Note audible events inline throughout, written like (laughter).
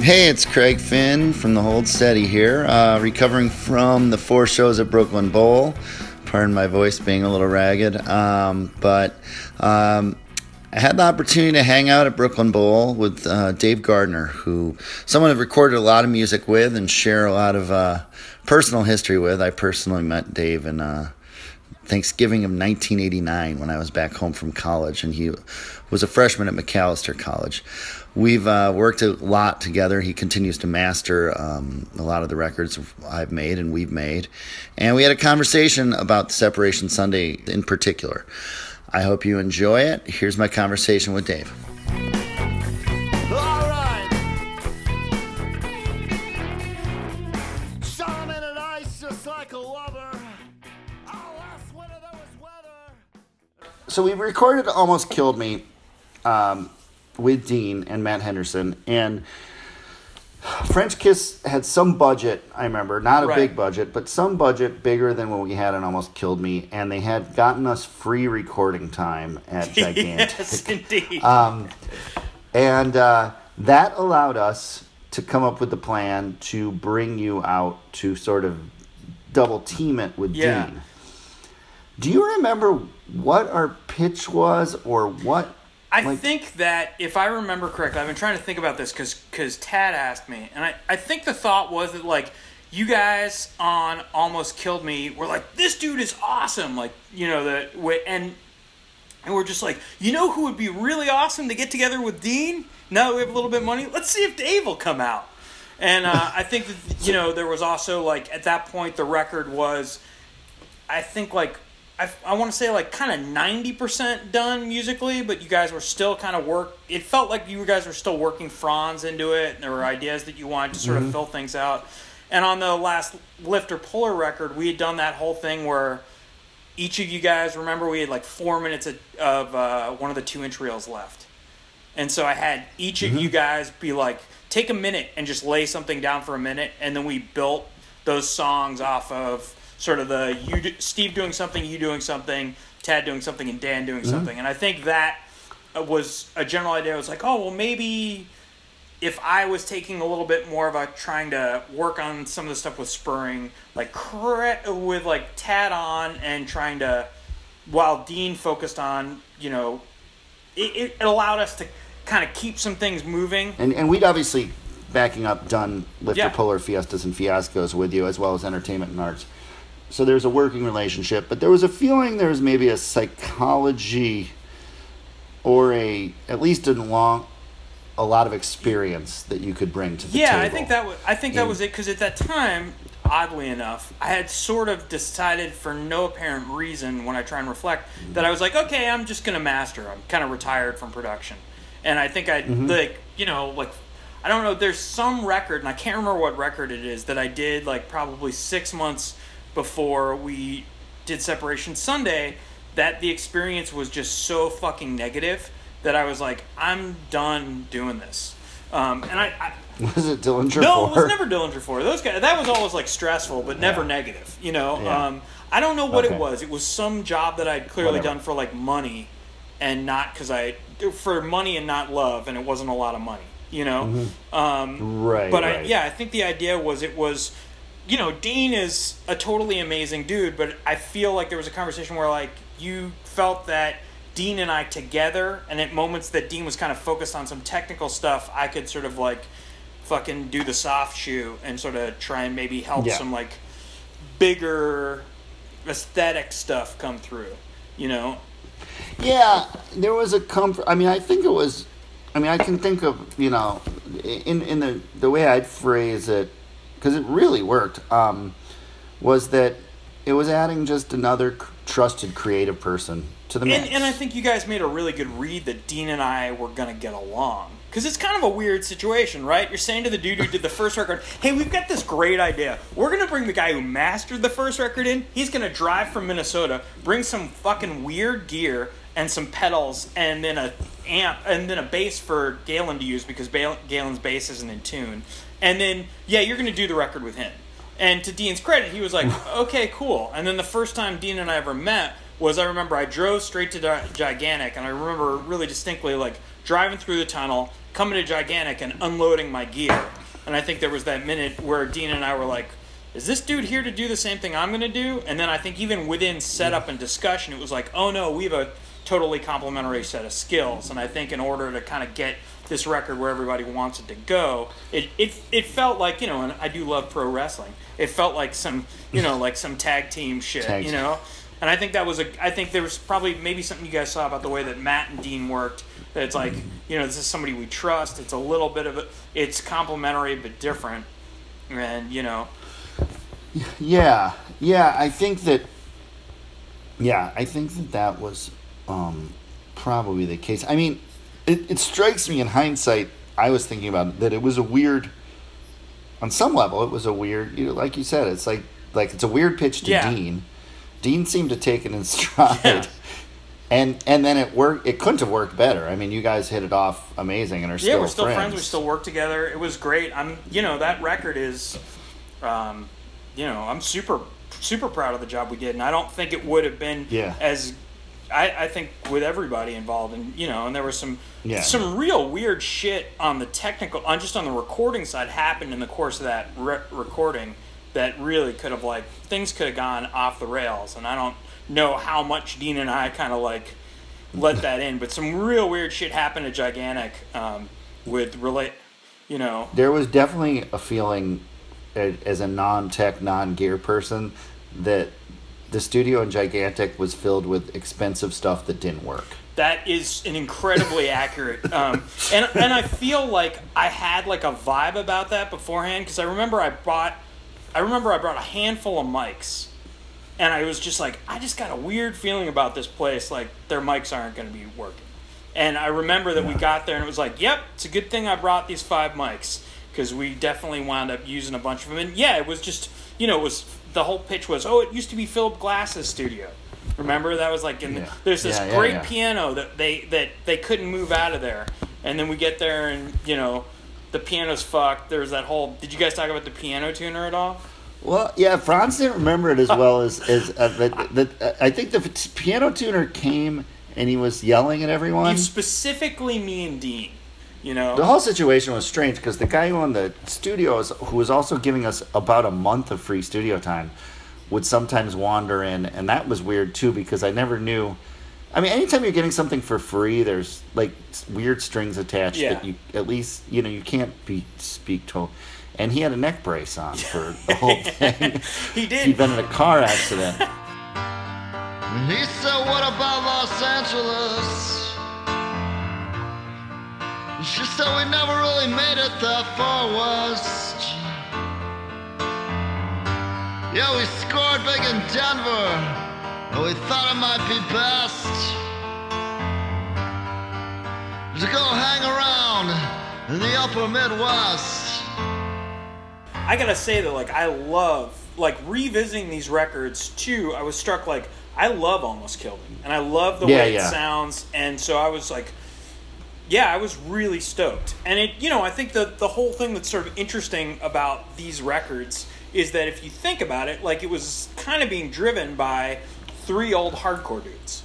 Hey, it's Craig Finn from the Hold Steady here, uh, recovering from the four shows at Brooklyn Bowl. Pardon my voice being a little ragged, um, but um, I had the opportunity to hang out at Brooklyn Bowl with uh, Dave Gardner, who someone I've recorded a lot of music with and share a lot of uh, personal history with. I personally met Dave in uh, Thanksgiving of 1989 when I was back home from college, and he was a freshman at Macalester College. We've uh, worked a lot together. He continues to master um, a lot of the records I've made and we've made. And we had a conversation about Separation Sunday in particular. I hope you enjoy it. Here's my conversation with Dave. So we recorded Almost Killed Me um, with Dean and Matt Henderson. And French Kiss had some budget, I remember, not a Right. big budget, but some budget bigger than what we had on Almost Killed Me. And they had gotten us free recording time at (laughs) Gigantic. yes, indeed. Um, and uh, that allowed us to come up with the plan to bring you out to sort of double team it with Yeah. Dean. Do you remember what our pitch was or what? I like- think that if I remember correctly, I've been trying to think about this because Tad asked me, and I, I think the thought was that like you guys on Almost Killed Me were like this dude is awesome, like you know the and and we're just like you know who would be really awesome to get together with Dean now that we have a little bit of money. Let's see if Dave will come out. And uh, I think that you know there was also like at that point the record was I think like I, I want to say like kind of ninety percent done musically, but you guys were still kind of work. It felt like you guys were still working fronds into it, and there were ideas that you wanted to sort of fill things out. And on the last Lifter Puller record, we had done that whole thing where each of you guys remember we had like four minutes of, of uh, one of the two inch reels left, and so I had each of you guys be like, take a minute and just lay something down for a minute, and then we built those songs off of sort of the you do- Steve doing something, you doing something, Tad doing something, and Dan doing something. And I think that uh, was a general idea. I was like, oh well, maybe if I was taking a little bit more of a trying to work on some of the stuff with spurring, like cre- with like Tad on and trying to, while Dean focused on, you know, it, it allowed us to kind of keep some things moving. And, and we'd obviously, backing up, done Lifter Yeah. Puller Fiestas and Fiascos with you, as well as Entertainment and Arts. So there's a working relationship, but there was a feeling there was maybe a psychology or a, at least a long, a lot of experience that you could bring to the Yeah, table. I think that was I think that was it because at that time, oddly enough, I had sort of decided for no apparent reason when I try and reflect mm-hmm. that I was like, okay, I'm just gonna master. I'm kind of retired from production, and I think I mm-hmm. like you know like I don't know. There's some record, and I can't remember what record it is that I did like probably six months before we did Separation Sunday. That the experience was just so fucking negative that I was like, I'm done doing this. Um, and I, I (laughs) Was it Dillinger no, it was never Dillinger Four. Those guys, that was always like stressful, but never Yeah. negative. You know, Yeah. um, I don't know what Okay. it was. It was some job that I'd clearly Whatever. done for like money, and not because I for money and not love, and it wasn't a lot of money. You know, um, Mm-hmm. Right, But I, yeah, I think the idea was it was, you know, Dean is a totally amazing dude, but I feel like there was a conversation where like you felt that. Dean and I together, and at moments that Dean was kind of focused on some technical stuff, I could sort of like fucking do the soft shoe and sort of try and maybe help Yeah. some like bigger aesthetic stuff come through. You know? Yeah, there was a comfort. I mean, I think it was. I mean, I can think of you know, in in the the way I'd phrase it, because it really worked. Um, was that it was adding just another c- trusted creative person to the mix. And, and I think you guys made a really good read that Dean and I were gonna get along. Because it's kind of a weird situation, right? You're saying to the dude who did the first record, hey, we've got this great idea. We're going to bring the guy who mastered the first record in. He's going to drive from Minnesota, bring some fucking weird gear and some pedals, and then a amp, and then a bass for Galen to use because Galen's bass isn't in tune. And then, yeah, you're going to do the record with him. And to Dean's credit, he was like, (laughs) okay, cool. And then the first time Dean and I ever met was I remember I drove straight to Gi- Gigantic, and I remember really distinctly like driving through the tunnel, coming to Gigantic, and unloading my gear. And I think there was that minute where Dean and I were like, is this dude here to do the same thing I'm going to do? And then I think even within setup and discussion, it was like, oh no, we have a totally complementary set of skills. And I think in order to kind of get this record where everybody wants it to go, it, it, it felt like, you know, and I do love pro wrestling, it felt like some, you know, like some tag team shit, Tag you know? And I think that was a, I think there was probably maybe something you guys saw about the way that Matt and Dean worked. That it's like, you know, this is somebody we trust. It's a little bit of a, it's complementary but different. And, you know, Yeah, yeah. I think that. Yeah, I think that that was um, probably the case. I mean, it, it strikes me in hindsight. I was thinking about it, that it was a weird. On some level, it was a weird. You know, like you said, it's like like it's a weird pitch to Yeah. Dean. Dean seemed to take it in (laughs) stride. Yeah. And and then it worked. It couldn't have worked better. I mean, you guys hit it off amazing and are yeah, we're still friends. friends. We still work together. It was great. I'm, you know, that record is, um, you know, I'm super, super proud of the job we did, and I don't think it would have been Yeah. as, I, I think with everybody involved, and you know, and there was some, Yeah. some real weird shit on the technical, on just on the recording side happened in the course of that re- recording that really could have like things could have gone off the rails, and I don't know how much Dean and I kind of like let (laughs) that in, but some real weird shit happened at Gigantic um, with relate, you know. there was definitely a feeling as a non-tech non-gear person that the studio in gigantic was filled with expensive stuff that didn't work. That is an incredibly (laughs) accurate, um, and and I feel like I had like a vibe about that beforehand because I remember I bought, I remember I brought a handful of mics, and I was just like, I just got a weird feeling about this place, like their mics aren't going to be working, and I remember that we got there and it was like, yep, it's a good thing I brought these five mics because we definitely wound up using a bunch of them, and yeah, it was just, you know, it was the whole pitch was, oh, it used to be Philip Glass's studio. Remember that was like in the, there's this Yeah, yeah, great yeah. piano that they that they couldn't move out of there, and then we get there and you know the piano's fucked. There's that whole. Did you guys talk about the piano tuner at all? well yeah franz didn't remember it as well as, as uh, that, uh, i think the piano tuner came and he was yelling at everyone You specifically me and Dean. You know. the whole situation was strange because the guy who owned the studios who was also giving us about a month of free studio time would sometimes wander in and that was weird too because i never knew I mean, anytime you're getting something for free, there's like weird strings attached Yeah. that you at least you know you can't be speak to. And he had a neck brace on for the whole (laughs) thing. he did. He'd been in a car accident. He said, What about Los Angeles? She said, We never really made it that far west. Yeah, we scored big in Denver, and we thought it might be best to go hang around in the upper Midwest. I gotta say that like I love like revisiting these records too. I was struck like I love Almost Killed Me, and I love the Yeah, way yeah. it sounds, and so I was like, yeah, I was really stoked. And it, you know, I think the the whole thing that's sort of interesting about these records is that if you think about it, like it was kind of being driven by three old hardcore dudes.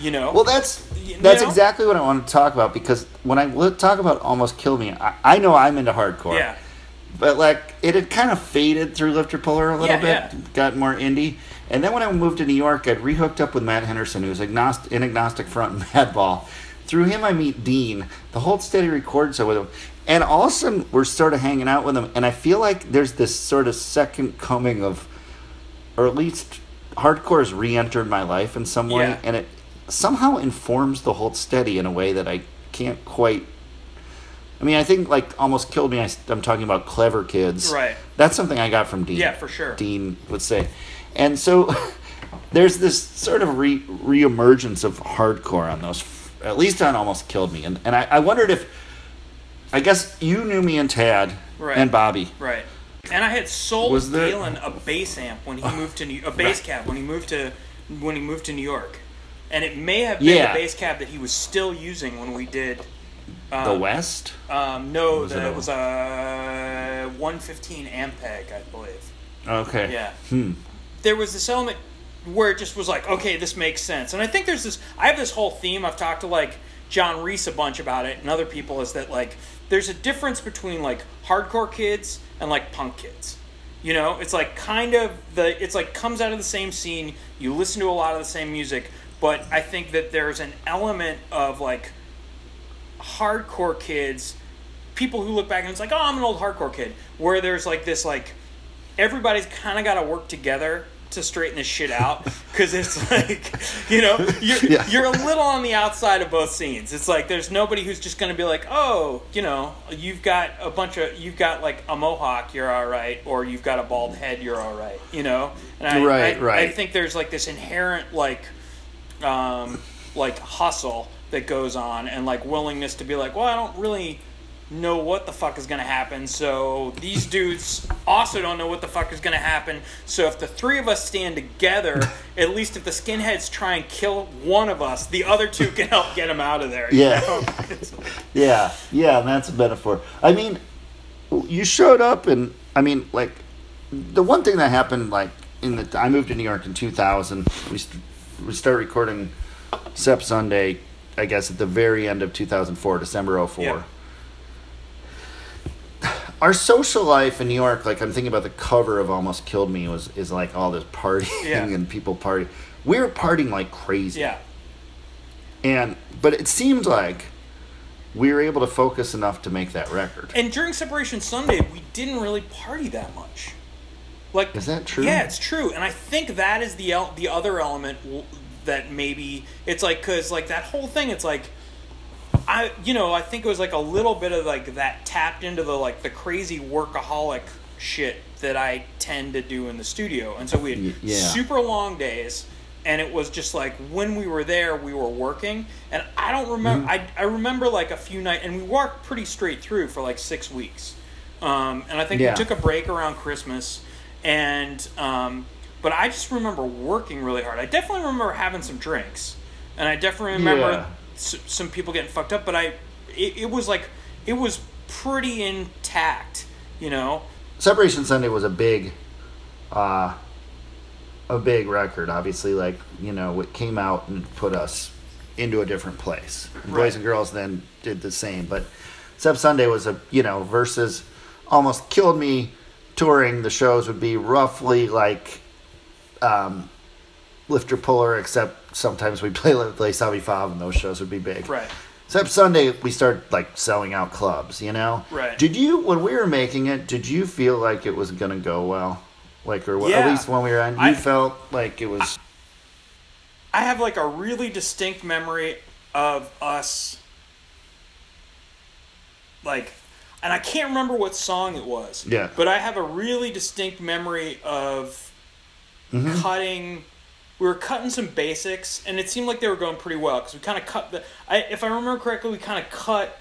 You know, Well, that's You that's know? exactly what I want to talk about because when I talk about almost kill me, I, I know I'm into hardcore. yeah, But like it had kind of faded through Lifter Puller a little Yeah, bit, yeah. got more indie. And then when I moved to New York, I'd rehooked up with Matt Henderson, who was agnostic, in Agnostic Front and (laughs) Madball. Through him, I meet Dean. The Hold Steady records so with him, and all of a sudden we're sort of hanging out with him. And I feel like there's this sort of second coming of, or at least hardcore has re-entered my life in some way, Yeah. and it somehow informs the Hold Steady in a way that I can't quite I mean, I think like almost killed me. I, am talking about clever kids. Right. That's something I got from Dean. Yeah, for sure. Dean would say, and so (laughs) there's this sort of re reemergence of hardcore on those. At least on almost killed me, and and I, I wondered if, I guess you knew me and Tad Right. and Bobby. Right. And I had sold Was there- Galen a bass amp when he moved to New a bass cab when he moved to when he moved to New York, and it may have been Yeah. the bass cab that he was still using when we did. the West. Um, no, Was that it was a 115 Ampeg, I believe. Okay. Yeah. Hmm. There was this element where it just was like, okay, this makes sense. And I think there's this. I have this whole theme. I've talked to like John Reese a bunch about it and other people is that like there's a difference between like hardcore kids and like punk kids. You know, it's like kind of the it's like comes out of the same scene. You listen to a lot of the same music, but I think that there's an element of like hardcore kids, people who look back and it's like, oh, I'm an old hardcore kid. Where there's like this like everybody's kind of got to work together to straighten this shit out because it's (laughs) like you know you're, Yeah. you're a little on the outside of both scenes it's like there's nobody who's just going to be like oh you know you've got a bunch of you've got like a mohawk you're all right or you've got a bald head you're all right you know and I, Right, I, right. I think there's like this inherent like um, like hustle that goes on and like willingness to be like, well, I don't really know what the fuck is going to happen. So these dudes also don't know what the fuck is going to happen. So if the three of us stand together, (laughs) at least if the skinheads try and kill one of us, the other two can help get him out of there. Yeah. It's- (laughs) Yeah, yeah, and that's a metaphor. I mean, you showed up, and I mean, like, the one thing that happened, like, in the I moved to New York in 2000. We st- we started recording Sep Sunday, I guess, at the very end of 2004, December 04. Yeah. Our social life in New York, like I'm thinking about the cover of Almost Killed Me, was is like all this partying Yeah. and people party. We were partying like crazy. yeah. And but it seemed like we were able to focus enough to make that record. And during Separation Sunday, we didn't really party that much. Like, Is that true? Yeah, it's true, and I think that is the el- the other element w- that maybe it's like because like that whole thing, it's like I you know I think it was like a little bit of like that tapped into the like the crazy workaholic shit that I tend to do in the studio, and so we had yeah. super long days. And it was just like when we were there, we were working, and I don't remember. Mm-hmm. I, I remember like a few nights, and we worked pretty straight through for like six weeks. Um, and I think Yeah. we took a break around Christmas, and um, but I just remember working really hard. I definitely remember having some drinks, and I definitely remember Yeah. S- some people getting fucked up. But I, it, it was like it was pretty intact, you know. Separation Sunday was a big, uh, a big record. Obviously, like you know, it came out and put us into a different place. And Right. Boys and girls then did the same. But Sep Sunday was a you know versus almost killed me. Touring the shows would be roughly like, um, lifter puller, except sometimes we (laughs) play play Savy Fav, and those shows would be big. Right. Except Sunday, we start like selling out clubs. You know. Right. Did you, when we were making it, did you feel like it was gonna go well? Like, or Yeah. at least when we were on, you I- felt like it was. I have like a really distinct memory of us like and I can't remember what song it was. Yeah. But I have a really distinct memory of Mm-hmm. cutting we were cutting some basics and it seemed like they were going pretty well cuz we kind of cut the I if I remember correctly we kind of cut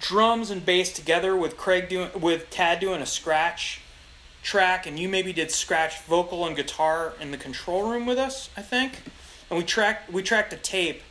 drums and bass together with Craig doing with Tad doing a scratch track and you maybe did scratch vocal and guitar in the control room with us, I think. And we tracked we tracked a tape.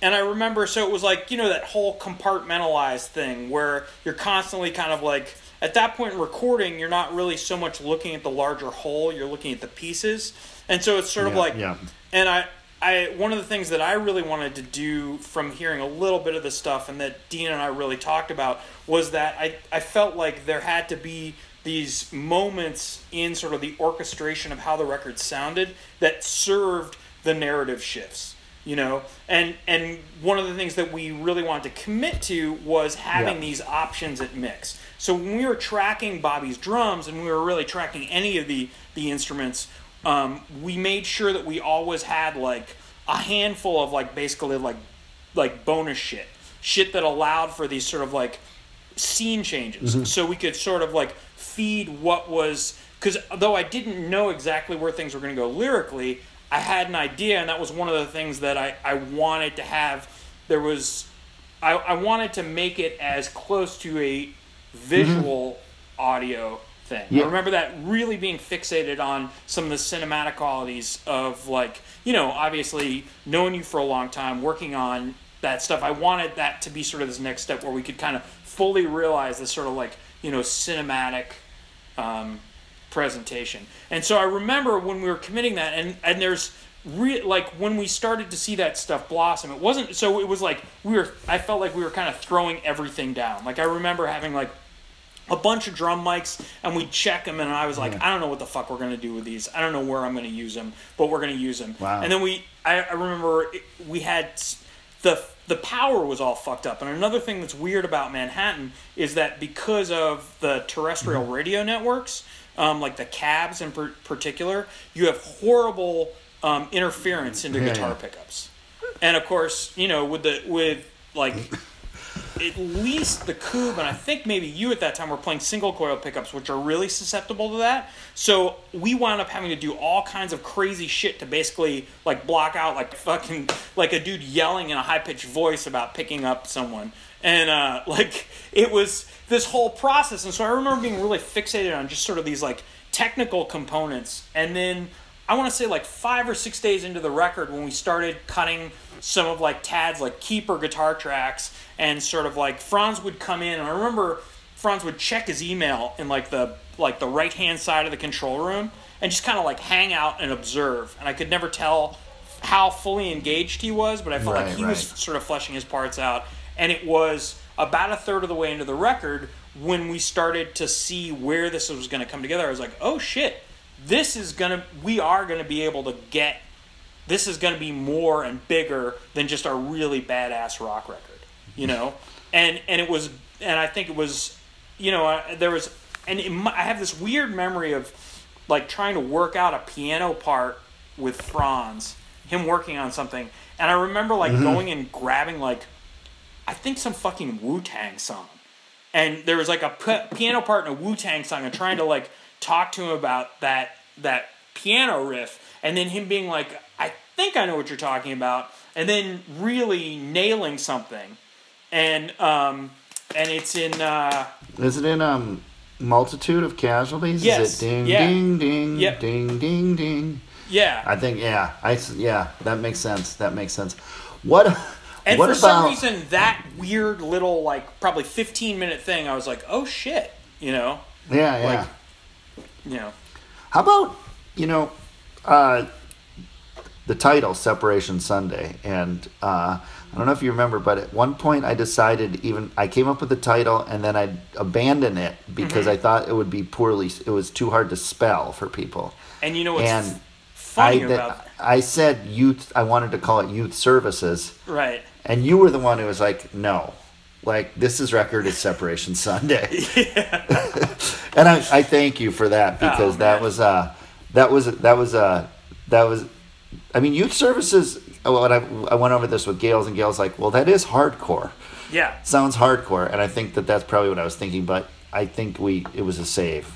And I remember so it was like, you know, that whole compartmentalized thing where you're constantly kind of like at that point in recording, you're not really so much looking at the larger whole, you're looking at the pieces. And so it's sort of like yeah. And I I one of the things that I really wanted to do from hearing a little bit of the stuff and that Dean and I really talked about was that I, I felt like there had to be these moments in sort of the orchestration of how the record sounded that served the narrative shifts you know and and one of the things that we really wanted to commit to was having Yeah. these options at mix so when we were tracking bobby's drums and we were really tracking any of the the instruments um, we made sure that we always had like a handful of like basically like like bonus shit. Shit that allowed for these sort of like scene changes. So we could sort of like feed what was because though i didn't know exactly where things were going to go lyrically i had an idea and that was one of the things that i, I wanted to have. There was I, I wanted to make it as close to a visual audio thing Yeah. i remember that really being fixated on some of the cinematic qualities of like you know obviously knowing you for a long time working on that stuff i wanted that to be sort of this next step where we could kind of fully realize this sort of like you know cinematic um, presentation and so i remember when we were committing that and and there's re- like when we started to see that stuff blossom, it wasn't so. It was like we were. I felt like we were kind of throwing everything down. Like I remember having like a bunch of drum mics and we'd check them and I was like, I don't know what the fuck we're gonna do with these. I don't know where I'm gonna use them, but we're gonna use them. Wow. And then we, I, I remember it, we had the the power was all fucked up. And another thing that's weird about Manhattan is that because of the terrestrial Mm-hmm. radio networks, um, like the cabs in per- particular, you have horrible um, interference into Yeah, guitar yeah. pickups. And of course, you know, with the with like (laughs) at least the Coob, and I think maybe you at that time were playing single coil pickups, which are really susceptible to that. So we wound up having to do all kinds of crazy shit to basically like block out like fucking like a dude yelling in a high pitched voice about picking up someone, and uh, (laughs) like it was this whole process. And so I remember being really fixated on just sort of these like technical components, and then I want to say like five or six days into the record when we started cutting some of like Tad's like keeper guitar tracks and sort of like Franz would come in and I remember Franz would check his email in like the like the right hand side of the control room and just kind of like hang out and observe. And I could never tell how fully engaged he was but I felt like Right, he was sort of fleshing his parts out. And it was about a third of the way into the record when we started to see where this was going to come together. I was like oh shit this is gonna we are gonna be able to get this is gonna be more and bigger than just a really badass rock record you know? And and it was and i think it was you know I, there was and it, i have this weird memory of like trying to work out a piano part with franz him working on something and i remember like mm-hmm. going and grabbing like i think some fucking wu-tang song. And there was like a p- piano part in a Wu Tang song, and trying to like talk to him about that that piano riff, and then him being like, "I think I know what you're talking about," and then really nailing something, and um, and it's in uh, Is it in um multitude of casualties? Yes, Is it ding yeah. ding ding Yep. ding ding ding? yeah, I think yeah. I yeah. That makes sense. That makes sense. What? and what for about? some reason that weird little like probably 15 minute thing, I was like, "Oh shit," you know, yeah, yeah. like- know, How about you know, uh, the title "Separation Sunday," and uh, I don't know if you remember, but at one point I decided even I came up with the title and then I abandoned it because Mm-hmm. I thought it would be poorly. It was too hard to spell for people. and you know what's And funny I, about that, I said youth. I wanted to call it Youth Services, right. and you were the one who was like, "No, like this is record is Separation Sunday." (laughs) and I, I thank you for that because Oh, that was uh that was that was uh that was I mean youth services well and I, I went over this with Gales and Gales like well that is hardcore. Yeah, sounds hardcore and I think that that's probably what I was thinking but I think we it was a save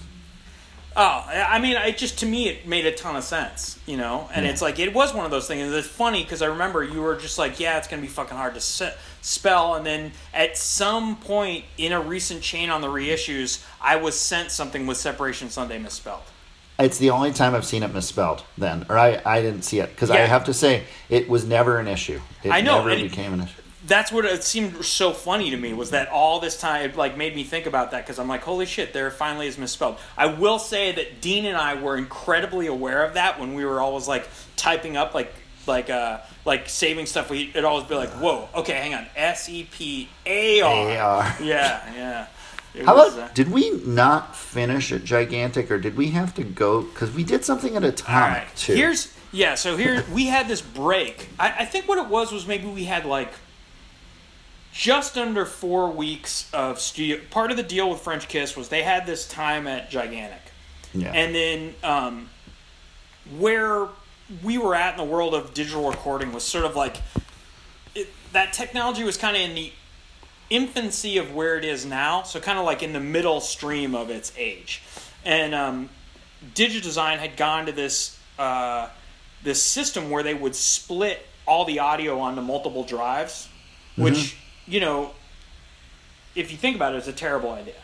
Oh, I mean, it just to me it made a ton of sense, you know. And it's like it was one of those things. And it's funny because I remember you were just like, "Yeah, it's gonna be fucking hard to se- spell." And then at some point in a recent chain on the reissues, I was sent something with Separation Sunday misspelled. it's the only time I've seen it misspelled then or I, I didn't see it because I have to say it was never an issue it I know, never became an issue That's what it seemed so funny to me was that all this time it like made me think about that because I'm like, holy shit, there finally is misspelled. I will say that Dean and I were incredibly aware of that when we were always like typing up like like uh like saving stuff. We it'd always be like, whoa, okay, hang on, s-e-p-a-r, A-R. (laughs) Yeah, yeah. It How was, about uh, did we not finish at Gigantic or did we have to go because we did something at Atomic all right. too Here's yeah. So here we had this break. I, I think what it was was maybe we had like just under four weeks of studio. Part of the deal with French Kiss was they had this time at Gigantic, yeah. And then um, where we were at in the world of digital recording was sort of like it, that technology was kind of in the infancy of where it is now, so kind of like in the middle stream of its age, and um, Digidesign had gone to this uh, this system where they would split all the audio onto multiple drives, which you know, if you think about it, it, is a terrible idea.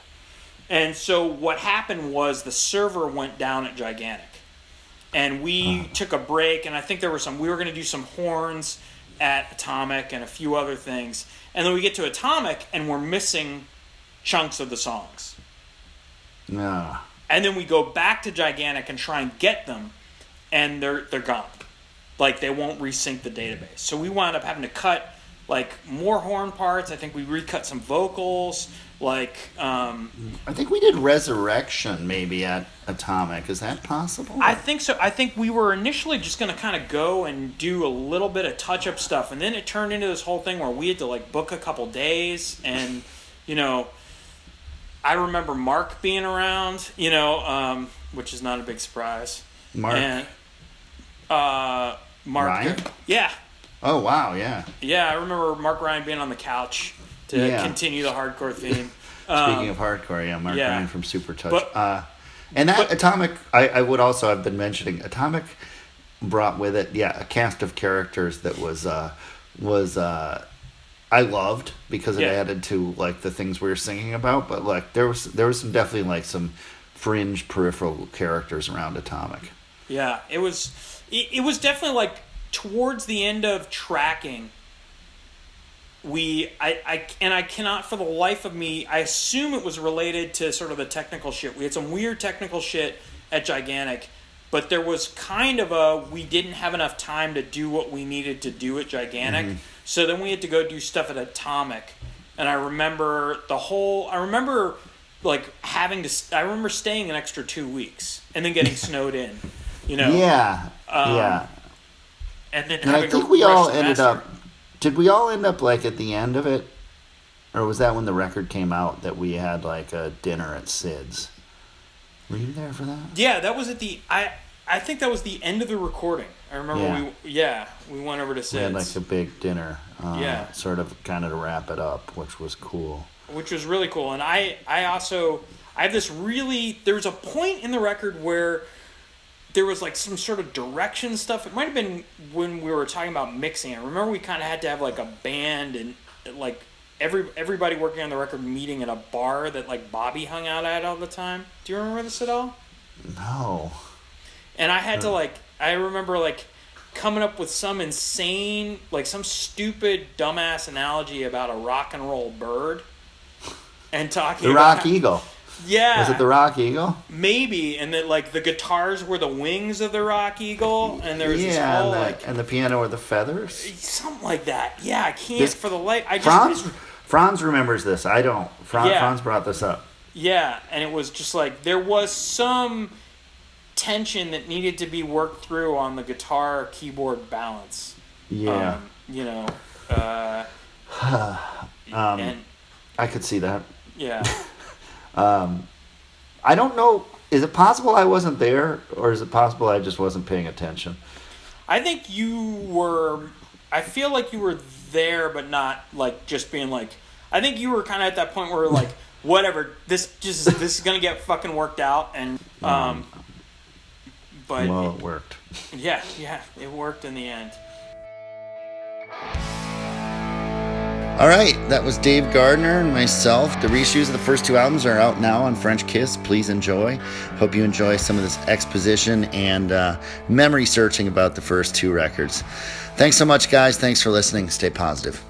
And so what happened was the server went down at Gigantic, and we took a break. And I think there were some. We were going to do some horns at Atomic and a few other things, and then we get to Atomic and we're missing chunks of the songs. Ah. And then we go back to Gigantic and try and get them, and they're they're gone. like they won't resync the database. So we wound up having to cut like more horn parts. I think we recut some vocals. Like um, I think we did Resurrection maybe at Atomic. Is that possible? I think so. I think we were initially just going to kind of go and do a little bit of touch up stuff, and then it turned into this whole thing where we had to like book a couple days, and you know, I remember Mark being around, you know, um, which is not a big surprise. Mark. And, uh, Mark. Ryan? Yeah, oh wow, yeah. yeah. I remember Mark Ryan being on the couch to Yeah. continue the hardcore theme. (laughs) Speaking Um, of hardcore, yeah, Mark yeah. Ryan from Super Touch. But- uh, and that but- Atomic, I, I would also have been mentioning Atomic brought with it, yeah, a cast of characters that was uh, was uh, I loved because it Yeah. added to like the things we were singing about. But like there was there was some definitely like some fringe peripheral characters around Atomic. Yeah, it was. It, it was definitely like towards the end of tracking. We, I, I, and I cannot for the life of me. I assume it was related to sort of the technical shit. We had some weird technical shit at Gigantic, but there was kind of a we didn't have enough time to do what we needed to do at Gigantic. So then we had to go do stuff at Atomic, and I remember the whole. I remember like having to. I remember staying an extra two weeks and then getting (laughs) snowed in. You know, Yeah, Um, yeah. And then And I think we all ended master. up. Did we all end up like at the end of it, or was that when the record came out that we had like a dinner at Sid's? Were you there for that? Yeah, that was at the. I I think that was the end of the recording. I remember Yeah. we. Yeah, we went over to Sid's. We had like a big dinner. Uh, Yeah. Sort of, kind of to wrap it up, which was cool. which was really cool. And I I also I have this really. There's a point in the record where there was like some sort of direction stuff. It might have been when we were talking about mixing. I remember we kind of had to have like a band and like every everybody working on the record meeting at a bar that like Bobby hung out at all the time. Do you remember this at all? No. And I had to uh. like I remember like coming up with some insane like some stupid dumbass analogy about a rock and roll bird and talking The Rock how- Eagle. Yeah. Was it the Rock Eagle? maybe and that like the guitars were the wings of the rock eagle and there was this yeah, whole and the, like and the piano were the feathers. something like that. Yeah, I can't This- for the life I just Franz, Franz remembers this. I don't. Franz, Yeah. Franz brought this up. Yeah, and it was just like there was some tension that needed to be worked through on the guitar keyboard balance. Yeah, Um, you know, uh, (sighs) Um, and I could see that. yeah, (laughs) I don't know. Is it possible I wasn't there, or is it possible I just wasn't paying attention? I think you were. I feel like you were there, but not like just being like. I think you were kind of at that point where (laughs) like whatever this just this is gonna get fucking worked out and um. But Well, it worked. yeah, yeah, it worked in the end. All right, that was Dave Gardner and myself. The reshoots of the first two albums are out now on French Kiss. Please enjoy. Hope you enjoy some of this exposition and uh, memory searching about the first two records. Thanks so much, guys. Thanks for listening. Stay positive.